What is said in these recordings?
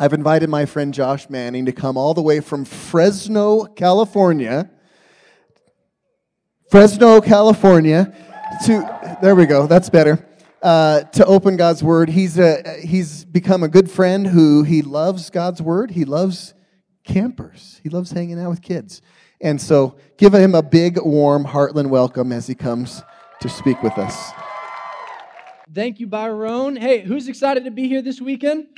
I've invited my friend Josh Manning to come all the way from Fresno, California. Fresno, California, to, there we go, that's better. Uh, to open God's Word. He's, a, he's become a good friend who he loves God's Word. He loves campers, he loves hanging out with kids. And so give him a big, warm Heartland welcome as he comes to speak with us. Thank you, Byron. Hey, who's excited to be here this weekend?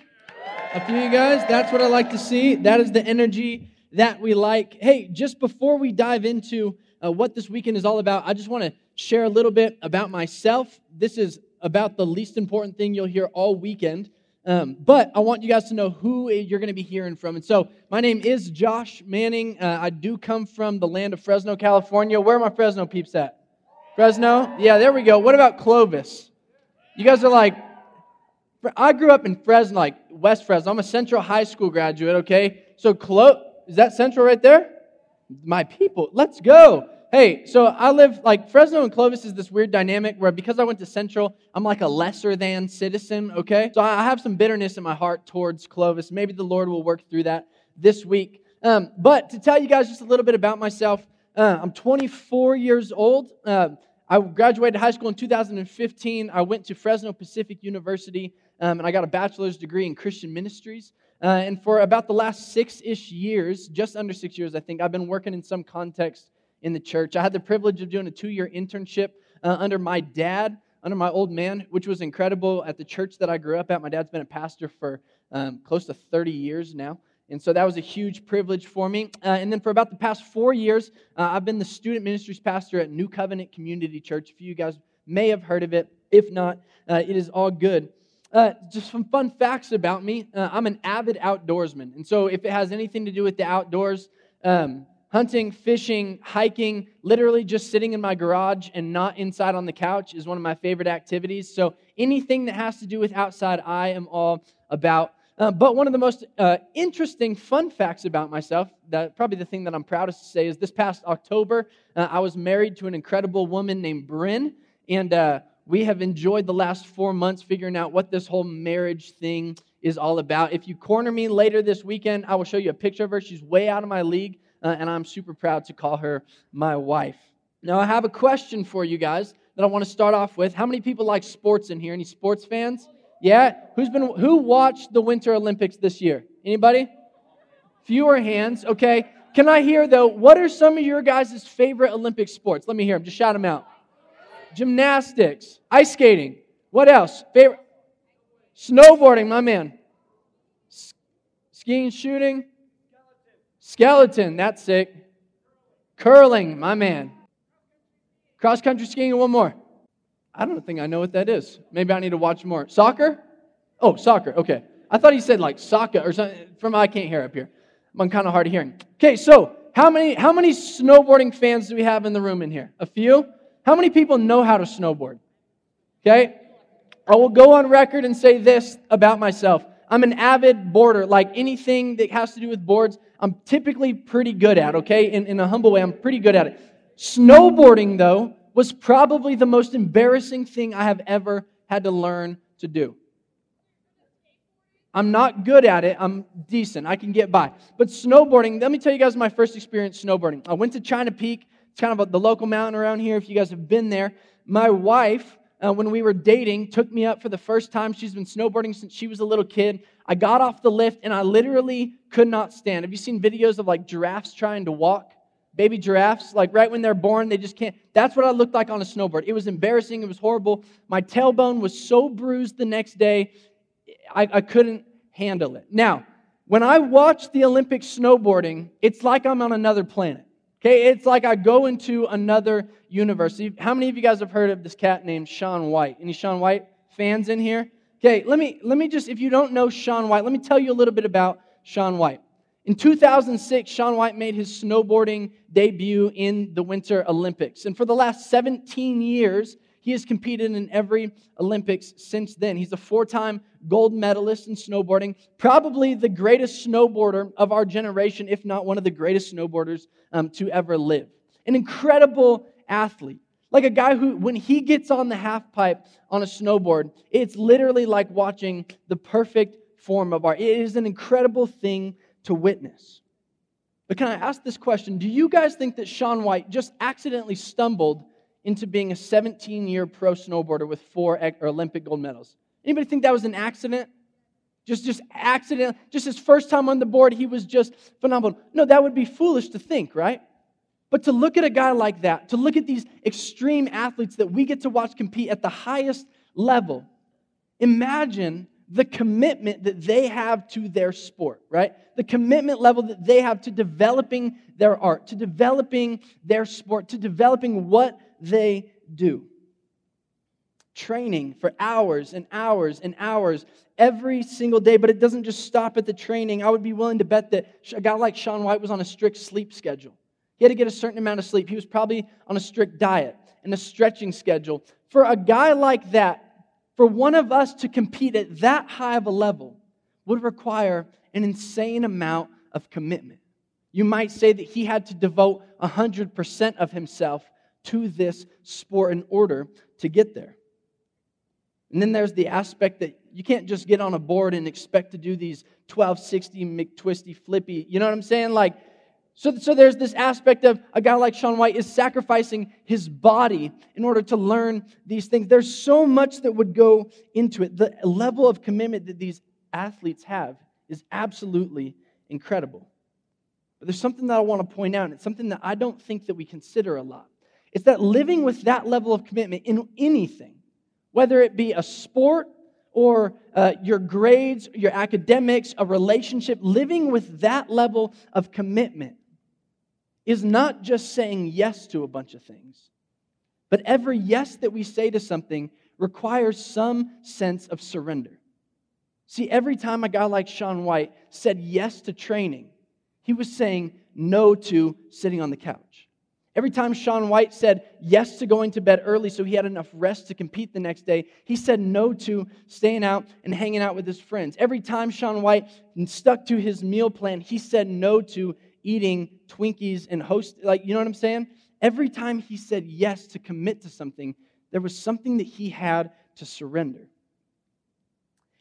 A few of you guys. That's what I like to see. That is the energy that we like. Hey, just before we dive into uh, what this weekend is all about, I just want to share a little bit about myself. This is about the least important thing you'll hear all weekend. Um, but I want you guys to know who you're going to be hearing from. And so, my name is Josh Manning. Uh, I do come from the land of Fresno, California. Where are my Fresno peeps at? Fresno? Yeah, there we go. What about Clovis? You guys are like, I grew up in Fresno, like West Fresno. I'm a Central High School graduate, okay? So, Clo- is that Central right there? My people, let's go. Hey, so I live, like, Fresno and Clovis is this weird dynamic where because I went to Central, I'm like a lesser than citizen, okay? So I have some bitterness in my heart towards Clovis. Maybe the Lord will work through that this week. Um, but to tell you guys just a little bit about myself, uh, I'm 24 years old. Uh, I graduated high school in 2015. I went to Fresno Pacific University um, and I got a bachelor's degree in Christian ministries. Uh, and for about the last six ish years, just under six years, I think, I've been working in some context in the church. I had the privilege of doing a two year internship uh, under my dad, under my old man, which was incredible at the church that I grew up at. My dad's been a pastor for um, close to 30 years now. And so that was a huge privilege for me. Uh, and then for about the past four years, uh, I've been the student ministries pastor at New Covenant Community Church. A few of you guys may have heard of it. If not, uh, it is all good. Uh, just some fun facts about me. Uh, I'm an avid outdoorsman. And so if it has anything to do with the outdoors, um, hunting, fishing, hiking, literally just sitting in my garage and not inside on the couch is one of my favorite activities. So anything that has to do with outside, I am all about. Uh, but one of the most uh, interesting fun facts about myself, that probably the thing that I'm proudest to say, is this past October, uh, I was married to an incredible woman named Bryn, and uh, we have enjoyed the last four months figuring out what this whole marriage thing is all about. If you corner me later this weekend, I will show you a picture of her. She's way out of my league, uh, and I'm super proud to call her my wife. Now, I have a question for you guys that I want to start off with. How many people like sports in here? Any sports fans? Yeah? Who's been who watched the Winter Olympics this year? Anybody? Fewer hands. Okay. Can I hear though, what are some of your guys' favorite Olympic sports? Let me hear them. Just shout them out. Gymnastics, ice skating. What else? Favorite snowboarding, my man. Skiing, shooting. Skeleton, that's sick. Curling, my man. Cross country skiing, and one more. I don't think I know what that is. Maybe I need to watch more. Soccer? Oh, soccer. Okay. I thought he said like soccer or something. From I can't hear up here. I'm kind of hard of hearing. Okay, so how many how many snowboarding fans do we have in the room in here? A few. How many people know how to snowboard? Okay. I will go on record and say this about myself. I'm an avid boarder. Like anything that has to do with boards, I'm typically pretty good at. Okay, in, in a humble way, I'm pretty good at it. Snowboarding, though, was probably the most embarrassing thing I have ever had to learn to do. I'm not good at it. I'm decent. I can get by. But snowboarding, let me tell you guys my first experience snowboarding. I went to China Peak. Kind of a, the local mountain around here if you guys have been there. My wife, uh, when we were dating, took me up for the first time. She's been snowboarding since she was a little kid. I got off the lift and I literally could not stand. Have you seen videos of like giraffes trying to walk? baby giraffes, like right when they're born, they just can't. That's what I looked like on a snowboard. It was embarrassing. It was horrible. My tailbone was so bruised the next day, I, I couldn't handle it. Now, when I watch the Olympic snowboarding, it's like I'm on another planet. Okay, it's like I go into another universe. How many of you guys have heard of this cat named Shaun White? Any Shaun White fans in here? Okay, let me let me just if you don't know Shaun White, let me tell you a little bit about Shaun White. In 2006, Shaun White made his snowboarding debut in the Winter Olympics. And for the last 17 years, he has competed in every Olympics since then. He's a four time gold medalist in snowboarding, probably the greatest snowboarder of our generation, if not one of the greatest snowboarders um, to ever live. An incredible athlete. Like a guy who, when he gets on the half pipe on a snowboard, it's literally like watching the perfect form of art. It is an incredible thing to witness. But can I ask this question? Do you guys think that Shaun White just accidentally stumbled into being a 17 year pro snowboarder with four Olympic gold medals? Anybody think that was an accident? Just, just accident, just his first time on the board, he was just phenomenal. No, that would be foolish to think, right? But to look at a guy like that, to look at these extreme athletes that we get to watch compete at the highest level, imagine the commitment that they have to their sport, right? The commitment level that they have to developing their art, to developing their sport, to developing what they do. Training for hours and hours and hours every single day, but it doesn't just stop at the training. I would be willing to bet that a guy like Shaun White was on a strict sleep schedule. He had to get a certain amount of sleep. He was probably on a strict diet and a stretching schedule. For a guy like that, for one of us to compete at that high of a level would require an insane amount of commitment. You might say that he had to devote 100% of himself to this sport in order to get there. And then there's the aspect that you can't just get on a board and expect to do these 1260 McTwisty flippy. You know what I'm saying? Like, so, so there's this aspect of a guy like Shaun White is sacrificing his body in order to learn these things. There's so much that would go into it. The level of commitment that these athletes have is absolutely incredible. But there's something that I want to point out, and it's something that I don't think that we consider a lot. It's that living with that level of commitment in anything, whether it be a sport or uh, your grades, your academics, a relationship, living with that level of commitment is not just saying yes to a bunch of things, but every yes that we say to something requires some sense of surrender. See, every time a guy like Shaun White said yes to training, he was saying no to sitting on the couch. Every time Shaun White said yes to going to bed early so he had enough rest to compete the next day, he said no to staying out and hanging out with his friends. Every time Shaun White stuck to his meal plan, he said no to eating Twinkies and host, like, you know what I'm saying? Every time he said yes to commit to something, there was something that he had to surrender.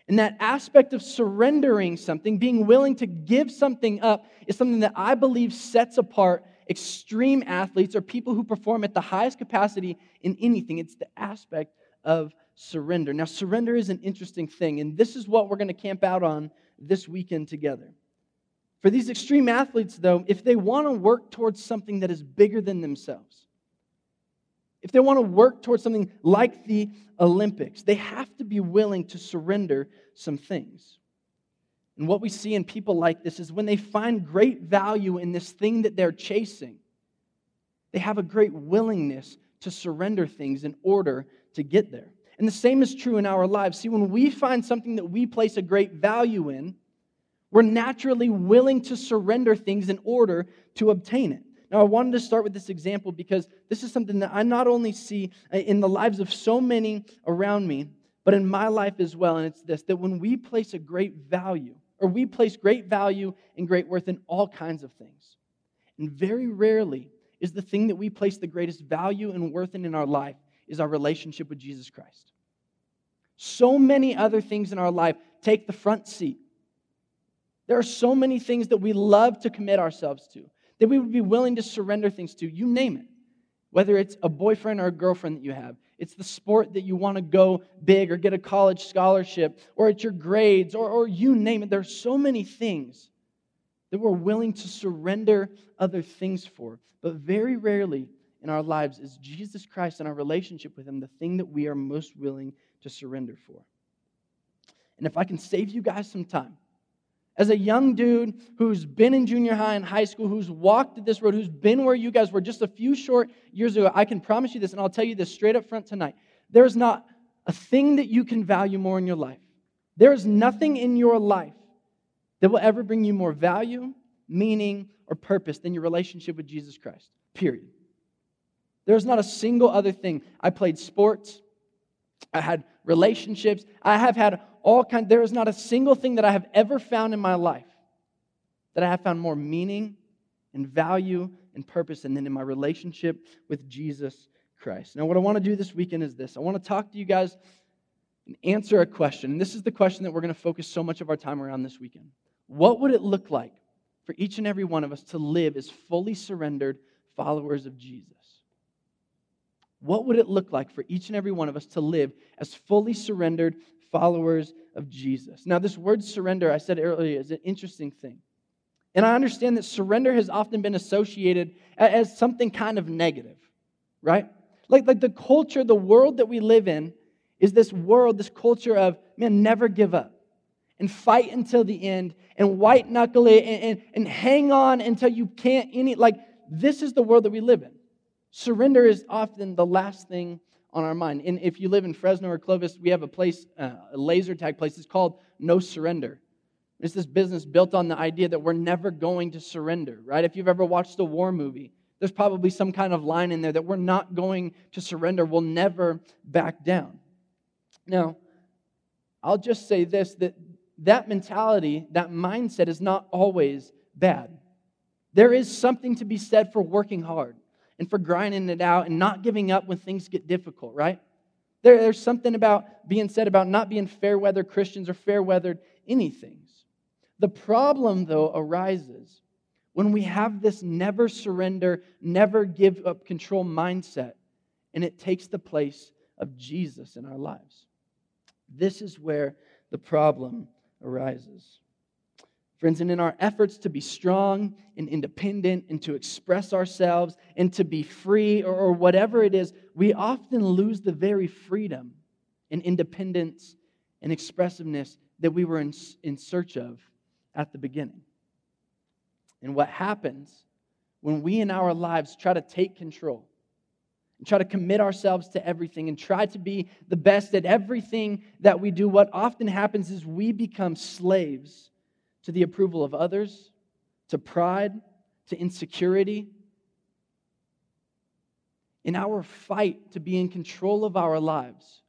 And that aspect of surrendering something, being willing to give something up, is something that I believe sets apart extreme athletes are people who perform at the highest capacity in anything. It's the aspect of surrender. Now, surrender is an interesting thing, and this is what we're going to camp out on this weekend together. For these extreme athletes, though, if they want to work towards something that is bigger than themselves, if they want to work towards something like the Olympics, they have to be willing to surrender some things. And what we see in people like this is when they find great value in this thing that they're chasing, they have a great willingness to surrender things in order to get there. And the same is true in our lives. See, when we find something that we place a great value in, we're naturally willing to surrender things in order to obtain it. Now, I wanted to start with this example because this is something that I not only see in the lives of so many around me, but in my life as well. And it's this that when we place a great value, or we place great value and great worth in all kinds of things, and very rarely is the thing that we place the greatest value and worth in in our life is our relationship with Jesus Christ. So many other things in our life take the front seat. There are so many things that we love to commit ourselves to, that we would be willing to surrender things to. You name it. Whether it's a boyfriend or a girlfriend that you have, it's the sport that you want to go big or get a college scholarship, or it's your grades, or, or you name it. There are so many things that we're willing to surrender other things for. But very rarely in our lives is Jesus Christ and our relationship with Him the thing that we are most willing to surrender for. And if I can save you guys some time, as a young dude who's been in junior high and high school, who's walked this road, who's been where you guys were just a few short years ago, I can promise you this, and I'll tell you this straight up front tonight. There is not a thing that you can value more in your life. There is nothing in your life that will ever bring you more value, meaning, or purpose than your relationship with Jesus Christ. Period. There's not a single other thing. I played sports. I had relationships. I have had all kinds. There is not a single thing that I have ever found in my life that I have found more meaning and value and purpose than in my relationship with Jesus Christ. Now, what I want to do this weekend is this I want to talk to you guys and answer a question. And this is the question that we're going to focus so much of our time around this weekend. What would it look like for each and every one of us to live as fully surrendered followers of Jesus? What would it look like for each and every one of us to live as fully surrendered followers of Jesus? Now, this word surrender, I said earlier, is an interesting thing. And I understand that surrender has often been associated as something kind of negative, right? Like, like the culture, the world that we live in is this world, this culture of, man, never give up and fight until the end and white knuckle it and, and, and hang on until you can't any. Like, this is the world that we live in. Surrender is often the last thing on our mind. And if you live in Fresno or Clovis, we have a place, uh, a laser tag place. It's called No Surrender. It's this business built on the idea that we're never going to surrender, right? If you've ever watched a war movie, there's probably some kind of line in there that we're not going to surrender. We'll never back down. Now, I'll just say this that that mentality, that mindset is not always bad. There is something to be said for working hard and for grinding it out and not giving up when things get difficult, right? There, there's something about being said about not being fair weather Christians or fair weathered anything. The problem, though, arises when we have this never surrender, never give up control mindset, and it takes the place of Jesus in our lives. This is where the problem arises. Friends, and in our efforts to be strong and independent and to express ourselves and to be free or, or whatever it is, we often lose the very freedom and independence and expressiveness that we were in, in search of at the beginning. And what happens when we in our lives try to take control and try to commit ourselves to everything and try to be the best at everything that we do, what often happens is we become slaves to the approval of others, to pride, to insecurity. In our fight to be in control of our lives,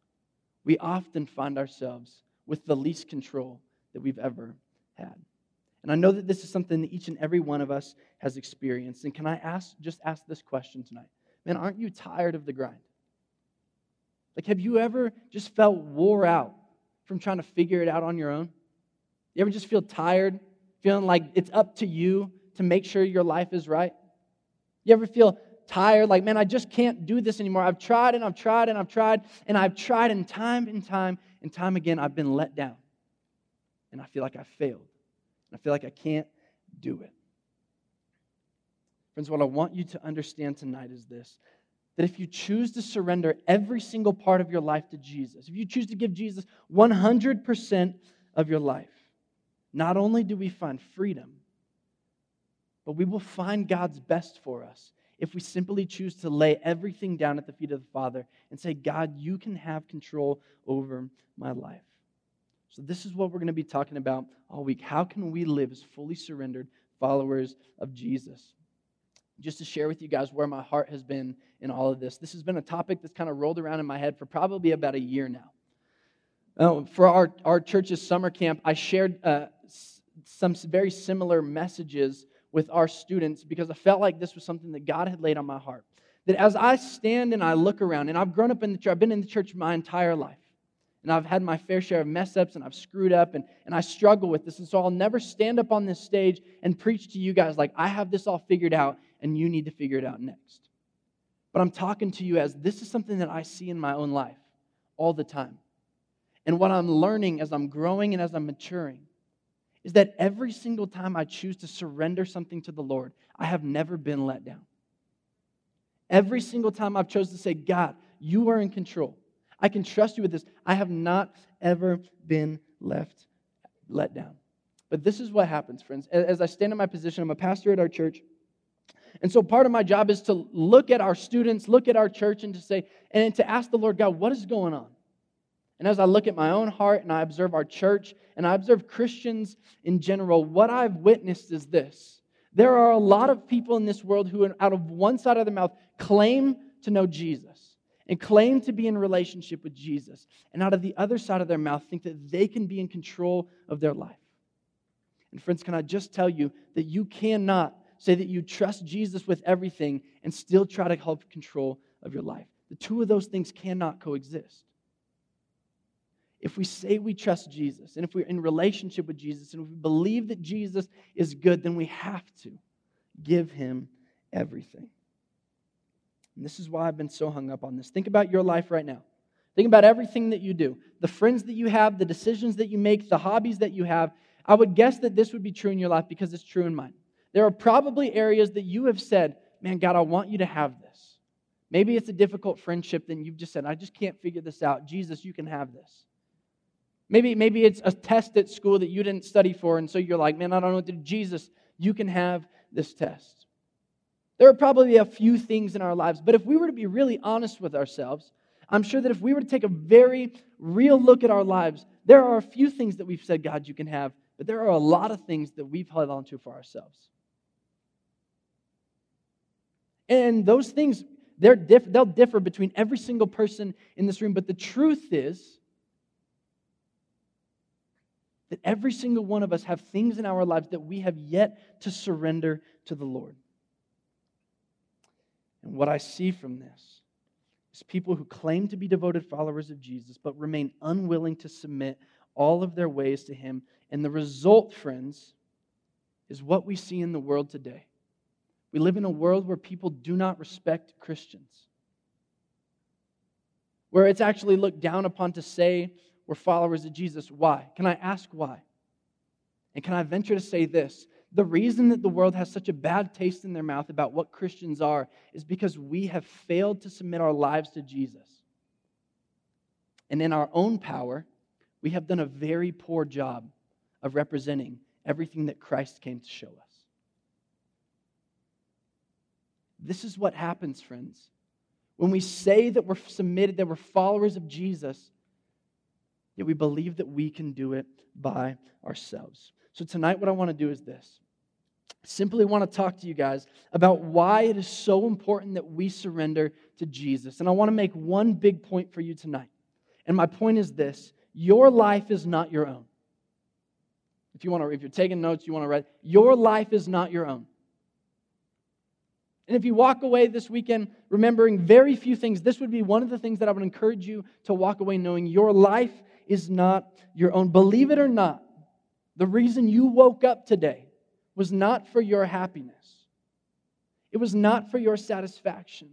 we often find ourselves with the least control that we've ever had. And I know that this is something that each and every one of us has experienced. And can I ask, just ask this question tonight? Man, aren't you tired of the grind? Like, have you ever just felt wore out from trying to figure it out on your own? You ever just feel tired, feeling like it's up to you to make sure your life is right? You ever feel tired, like, man, I just can't do this anymore? I've tried and I've tried and I've tried and I've tried, and time and time and time again, I've been let down. And I feel like I failed. I feel like I can't do it. Friends, what I want you to understand tonight is this that if you choose to surrender every single part of your life to Jesus, if you choose to give Jesus 100% of your life, not only do we find freedom, but we will find God's best for us if we simply choose to lay everything down at the feet of the Father and say, God, you can have control over my life. So, this is what we're going to be talking about all week. How can we live as fully surrendered followers of Jesus? Just to share with you guys where my heart has been in all of this. This has been a topic that's kind of rolled around in my head for probably about a year now. Uh, for our, our church's summer camp, I shared uh, some very similar messages with our students because I felt like this was something that God had laid on my heart. That as I stand and I look around, and I've grown up in the church, I've been in the church my entire life and I've had my fair share of mess ups and I've screwed up and, and I struggle with this. And so I'll never stand up on this stage and preach to you guys like I have this all figured out and you need to figure it out next. But I'm talking to you as this is something that I see in my own life all the time. And what I'm learning as I'm growing and as I'm maturing is that every single time I choose to surrender something to the Lord, I have never been let down. Every single time I've chosen to say, God, you are in control. I can trust you with this. I have not ever been left let down. But this is what happens, friends. As I stand in my position, I'm a pastor at our church. And so part of my job is to look at our students, look at our church, and to say, and to ask the Lord God, what is going on? And as I look at my own heart and I observe our church and I observe Christians in general, what I've witnessed is this. There are a lot of people in this world who, out of one side of their mouth, claim to know Jesus and claim to be in relationship with Jesus, and out of the other side of their mouth think that they can be in control of their life. And friends, can I just tell you that you cannot say that you trust Jesus with everything and still try to help control of your life? The two of those things cannot coexist. If we say we trust Jesus and if we're in relationship with Jesus and if we believe that Jesus is good, then we have to give him everything. And this is why I've been so hung up on this. Think about your life right now. Think about everything that you do the friends that you have, the decisions that you make, the hobbies that you have. I would guess that this would be true in your life because it's true in mine. There are probably areas that you have said, Man, God, I want you to have this. Maybe it's a difficult friendship, then you've just said, I just can't figure this out. Jesus, you can have this. Maybe, maybe it's a test at school that you didn't study for, and so you're like, man, I don't know what to do. Jesus, you can have this test. There are probably a few things in our lives, but if we were to be really honest with ourselves, I'm sure that if we were to take a very real look at our lives, there are a few things that we've said, God, you can have, but there are a lot of things that we've held on to for ourselves. And those things, they're diff- they'll differ between every single person in this room, but the truth is, that every single one of us have things in our lives that we have yet to surrender to the Lord. And what I see from this is people who claim to be devoted followers of Jesus but remain unwilling to submit all of their ways to Him. And the result, friends, is what we see in the world today. We live in a world where people do not respect Christians, where it's actually looked down upon to say we're followers of Jesus. Why? Can I ask why? And can I venture to say this? The reason that the world has such a bad taste in their mouth about what Christians are is because we have failed to submit our lives to Jesus. And in our own power, we have done a very poor job of representing everything that Christ came to show us. This is what happens, friends. When we say that we're submitted, that we're followers of Jesus, yet we believe that we can do it by ourselves. So, tonight, what I want to do is this. Simply want to talk to you guys about why it is so important that we surrender to Jesus. And I want to make one big point for you tonight. And my point is this your life is not your own. If you want to, if you're taking notes, you want to write, your life is not your own. And if you walk away this weekend remembering very few things, this would be one of the things that I would encourage you to walk away knowing your life is not your own. Believe it or not, the reason you woke up today was not for your happiness, it was not for your satisfaction.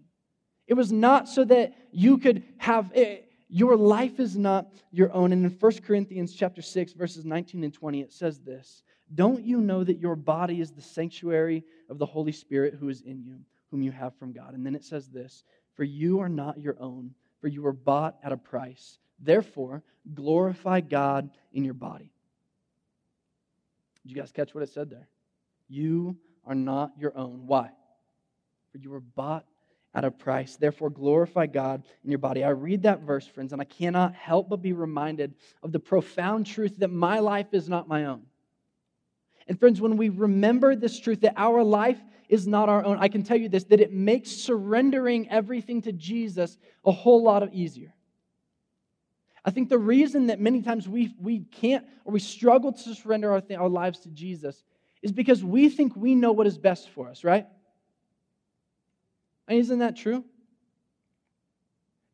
It was not so that you could have it. Your life is not your own. And in 1 Corinthians chapter 6, verses 19 and 20, it says this Don't you know that your body is the sanctuary of the Holy Spirit who is in you, whom you have from God? And then it says this For you are not your own, for you were bought at a price. Therefore, glorify God in your body. Did you guys catch what it said there? You are not your own. Why? For you were bought at a price. Therefore, glorify God in your body. I read that verse, friends, and I cannot help but be reminded of the profound truth that my life is not my own. And, friends, when we remember this truth that our life is not our own, I can tell you this that it makes surrendering everything to Jesus a whole lot easier. I think the reason that many times we, we can't or we struggle to surrender our, th- our lives to Jesus is because we think we know what is best for us, right? And isn't that true?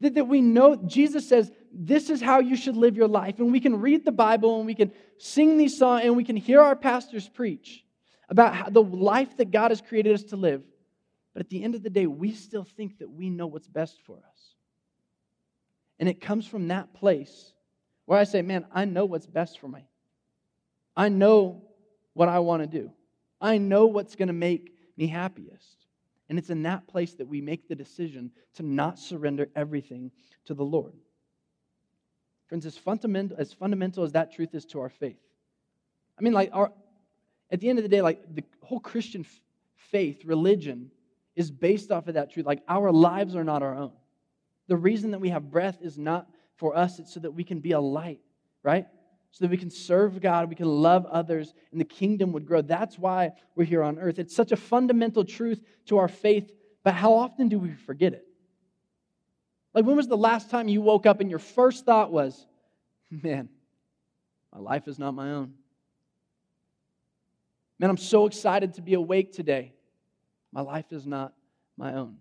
That, that we know, Jesus says, this is how you should live your life. And we can read the Bible and we can sing these songs and we can hear our pastors preach about the life that God has created us to live. But at the end of the day, we still think that we know what's best for us. And it comes from that place where I say, man, I know what's best for me. I know what I want to do. I know what's going to make me happiest. And it's in that place that we make the decision to not surrender everything to the Lord. Friends, as fundamental as, fundamental as that truth is to our faith, I mean, like, our, at the end of the day, like, the whole Christian f- faith, religion, is based off of that truth. Like, our lives are not our own. The reason that we have breath is not for us, it's so that we can be a light, right? So that we can serve God, we can love others, and the kingdom would grow. That's why we're here on earth. It's such a fundamental truth to our faith, but how often do we forget it? Like, when was the last time you woke up and your first thought was, man, my life is not my own? Man, I'm so excited to be awake today. My life is not my own.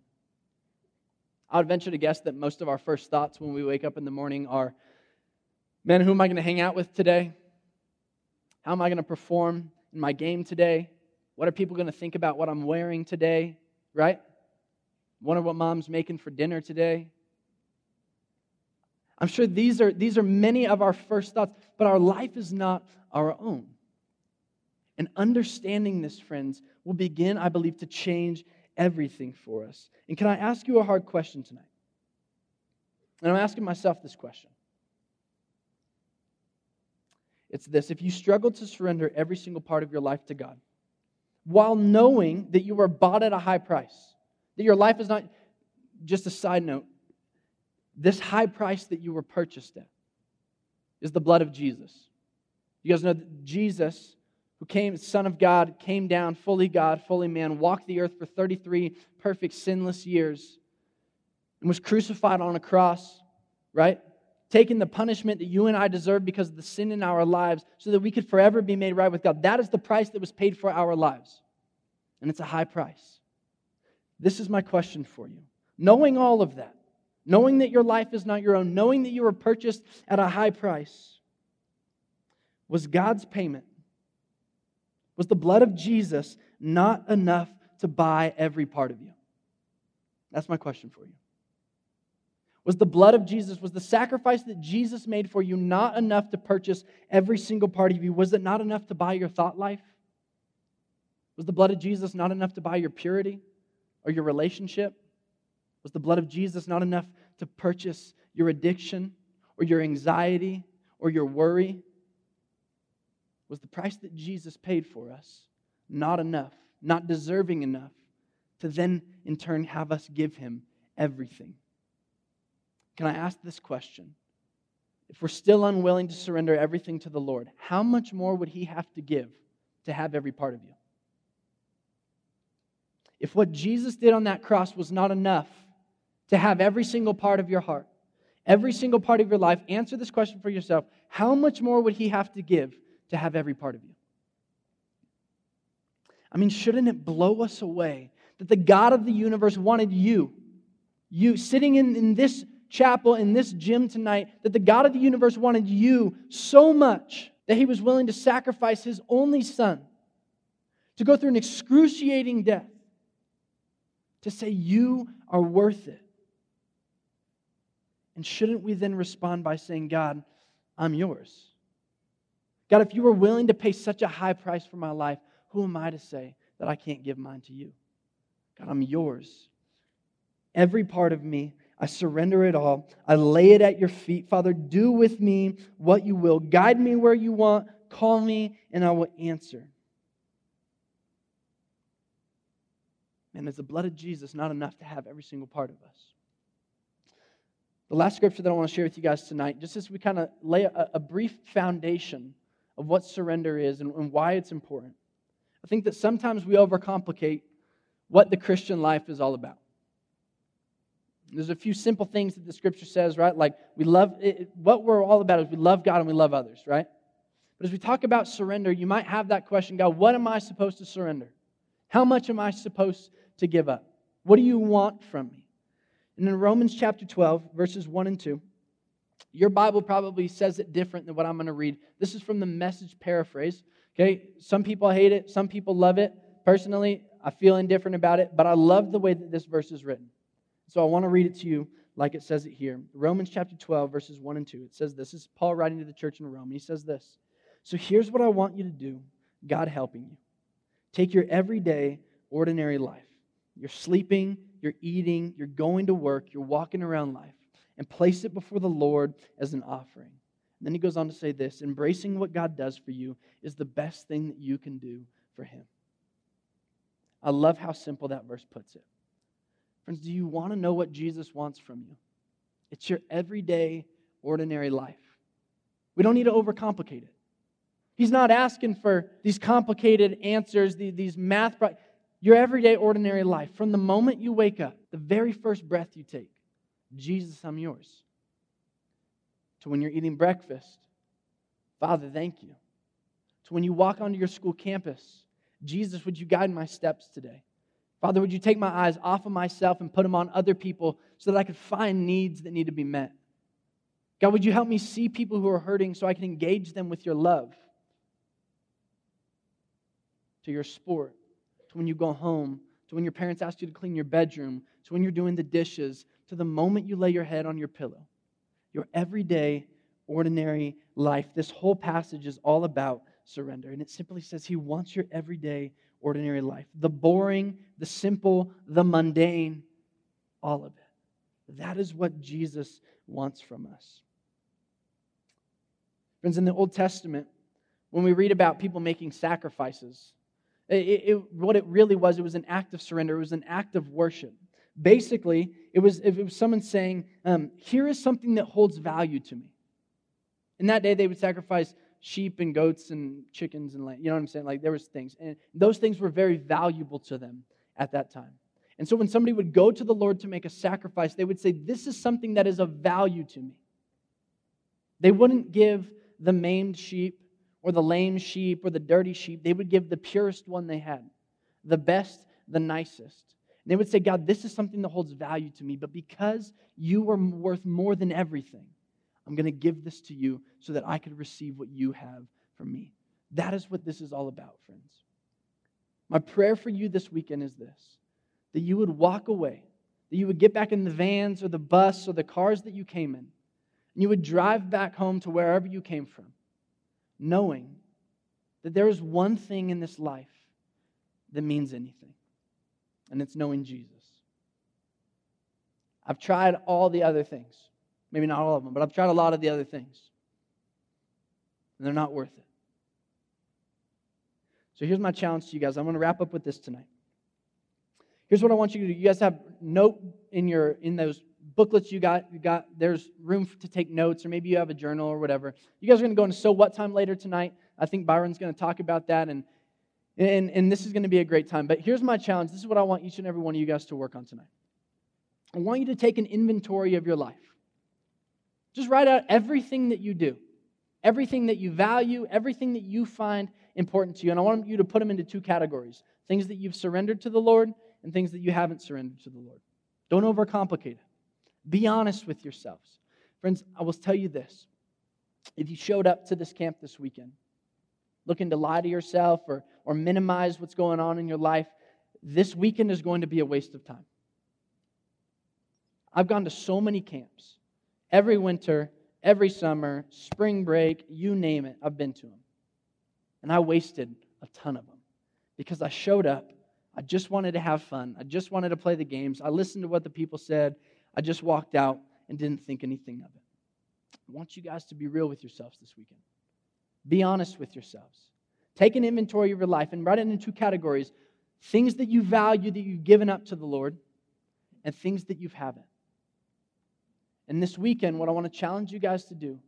I would venture to guess that most of our first thoughts when we wake up in the morning are, Man, who am I going to hang out with today? How am I going to perform in my game today? What are people going to think about what I'm wearing today? Right? Wonder what mom's making for dinner today. I'm sure these are, these are many of our first thoughts, but our life is not our own. And understanding this, friends, will begin, I believe, to change everything for us. And can I ask you a hard question tonight? And I'm asking myself this question. It's this if you struggle to surrender every single part of your life to God, while knowing that you were bought at a high price, that your life is not just a side note, this high price that you were purchased at is the blood of Jesus. You guys know that Jesus, who came, Son of God, came down, fully God, fully man, walked the earth for 33 perfect, sinless years, and was crucified on a cross, right? Taking the punishment that you and I deserve because of the sin in our lives so that we could forever be made right with God. That is the price that was paid for our lives. And it's a high price. This is my question for you. Knowing all of that, knowing that your life is not your own, knowing that you were purchased at a high price, was God's payment, was the blood of Jesus not enough to buy every part of you? That's my question for you. Was the blood of Jesus, was the sacrifice that Jesus made for you not enough to purchase every single part of you? Was it not enough to buy your thought life? Was the blood of Jesus not enough to buy your purity or your relationship? Was the blood of Jesus not enough to purchase your addiction or your anxiety or your worry? Was the price that Jesus paid for us not enough, not deserving enough to then in turn have us give him everything? Can I ask this question? If we're still unwilling to surrender everything to the Lord, how much more would he have to give to have every part of you? If what Jesus did on that cross was not enough to have every single part of your heart, every single part of your life, answer this question for yourself. How much more would he have to give to have every part of you? I mean, shouldn't it blow us away that the God of the universe wanted you, you sitting in, in this chapel, in this gym tonight, that the God of the universe wanted you so much that he was willing to sacrifice his only son to go through an excruciating death to say, You are worth it. And shouldn't we then respond by saying, God, I'm yours? God, if you were willing to pay such a high price for my life, who am I to say that I can't give mine to you? God, I'm yours. Every part of me, I surrender it all. I lay it at your feet. Father, do with me what you will. Guide me where you want. Call me, and I will answer. And is the blood of Jesus not enough to have every single part of us? The last scripture that I want to share with you guys tonight, just as we kind of lay a, a brief foundation of what surrender is and, and why it's important. I think that sometimes we overcomplicate what the Christian life is all about. There's a few simple things that the scripture says, right? Like we love it, what we're all about is we love God and we love others, right? But as we talk about surrender, you might have that question God, what am I supposed to surrender? How much am I supposed to give up? What do you want from me? And in Romans chapter 12, verses 1 and 2, your Bible probably says it different than what I'm going to read. This is from the message paraphrase. Okay, some people hate it, some people love it. Personally, I feel indifferent about it, but I love the way that this verse is written. So I want to read it to you like it says it here. Romans chapter 12, verses 1 and 2. It says this. This is Paul writing to the church in Rome. He says this. So here's what I want you to do, God helping you. Take your everyday, ordinary life. You're sleeping, you're eating, you're going to work, you're walking around life, and place it before the Lord as an offering. And then he goes on to say this embracing what God does for you is the best thing that you can do for him. I love how simple that verse puts it. Friends, do you want to know what Jesus wants from you? It's your everyday, ordinary life. We don't need to overcomplicate it. He's not asking for these complicated answers, these math. Your everyday, ordinary life, from the moment you wake up, the very first breath you take, Jesus, I'm yours. To when you're eating breakfast, Father, thank you. To when you walk onto your school campus, Jesus, would you guide my steps today? Father, would you take my eyes off of myself and put them on other people so that I could find needs that need to be met? God, would you help me see people who are hurting so I can engage them with your love? To your sport, to when you go home, to when your parents ask you to clean your bedroom, to when you're doing the dishes, to the moment you lay your head on your pillow. Your everyday, ordinary life. This whole passage is all about surrender. And it simply says He wants your everyday, ordinary life. The boring, the simple, the mundane, all of it. That is what Jesus wants from us. Friends, in the Old Testament, when we read about people making sacrifices, it, it, what it really was, it was an act of surrender, it was an act of worship. Basically, it was if it was someone saying, um, "Here is something that holds value to me." In that day, they would sacrifice sheep and goats and chickens and. You know what I'm saying? Like there was things, and those things were very valuable to them at that time. And so when somebody would go to the Lord to make a sacrifice, they would say, "This is something that is of value to me." They wouldn't give the maimed sheep or the lame sheep or the dirty sheep. They would give the purest one they had, the best, the nicest. And they would say, God, this is something that holds value to me, but because you are worth more than everything, I'm going to give this to you so that I could receive what you have for me. That is what this is all about, friends. My prayer for you this weekend is this that you would walk away, that you would get back in the vans or the bus or the cars that you came in, and you would drive back home to wherever you came from, knowing that there is one thing in this life that means anything, and it's knowing Jesus. I've tried all the other things. Maybe not all of them, but I've tried a lot of the other things. And they're not worth it. So here's my challenge to you guys. I'm going to wrap up with this tonight. Here's what I want you to do. You guys have note in your in those booklets you got. You got there's room to take notes, or maybe you have a journal or whatever. You guys are going to go into so what time later tonight. I think Byron's going to talk about that, and and and this is going to be a great time. But here's my challenge. This is what I want each and every one of you guys to work on tonight. I want you to take an inventory of your life. Just write out everything that you do, everything that you value, everything that you find important to you. And I want you to put them into two categories things that you've surrendered to the Lord and things that you haven't surrendered to the Lord. Don't overcomplicate it. Be honest with yourselves. Friends, I will tell you this. If you showed up to this camp this weekend looking to lie to yourself or, or minimize what's going on in your life, this weekend is going to be a waste of time. I've gone to so many camps Every winter, every summer, spring break, you name it, I've been to them. And I wasted a ton of them because I showed up. I just wanted to have fun. I just wanted to play the games. I listened to what the people said. I just walked out and didn't think anything of it. I want you guys to be real with yourselves this weekend. Be honest with yourselves. Take an inventory of your life and write it into two categories things that you value that you've given up to the Lord, and things that you haven't. And this weekend, what I want to challenge you guys to do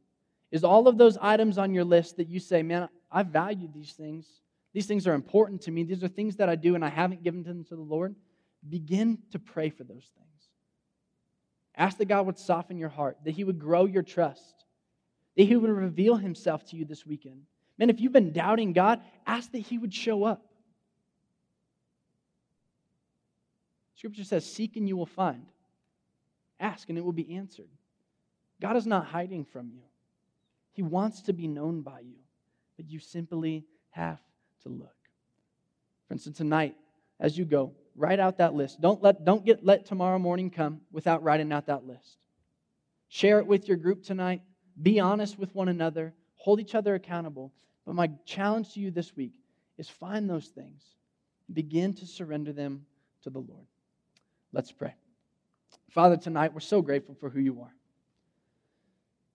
is all of those items on your list that you say, man, I value these things. These things are important to me. These are things that I do and I haven't given them to the Lord. Begin to pray for those things. Ask that God would soften your heart, that He would grow your trust, that He would reveal Himself to you this weekend. Man, if you've been doubting God, ask that He would show up. Scripture says, Seek and you will find. Ask and it will be answered. God is not hiding from you, He wants to be known by you, but you simply have to look. For instance, tonight, as you go, write out that list. Don't let, don't get, let tomorrow morning come without writing out that list. Share it with your group tonight. Be honest with one another. Hold each other accountable. But my challenge to you this week is find those things. Begin to surrender them to the Lord. Let's pray. Father, tonight we're so grateful for who you are.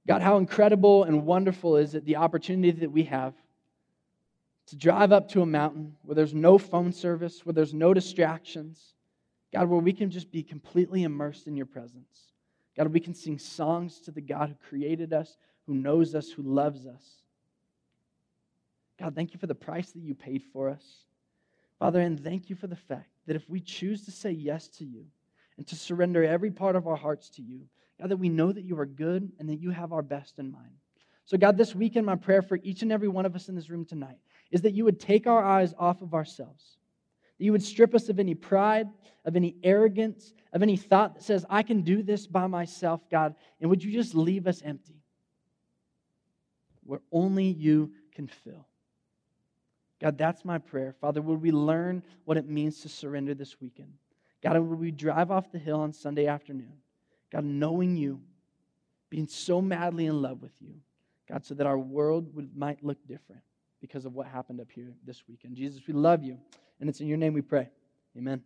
God, how incredible and wonderful is it the opportunity that we have to drive up to a mountain where there's no phone service, where there's no distractions. God, where we can just be completely immersed in your presence. God, we can sing songs to the God who created us, who knows us, who loves us. God, thank you for the price that you paid for us. Father, and thank you for the fact that if we choose to say yes to you, and to surrender every part of our hearts to you. God, that we know that you are good and that you have our best in mind. So, God, this weekend, my prayer for each and every one of us in this room tonight is that you would take our eyes off of ourselves, that you would strip us of any pride, of any arrogance, of any thought that says, I can do this by myself, God, and would you just leave us empty? Where only you can fill. God, that's my prayer. Father, would we learn what it means to surrender this weekend? God, would we drive off the hill on Sunday afternoon? God, knowing you, being so madly in love with you, God, so that our world would, might look different because of what happened up here this weekend. Jesus, we love you, and it's in your name we pray. Amen.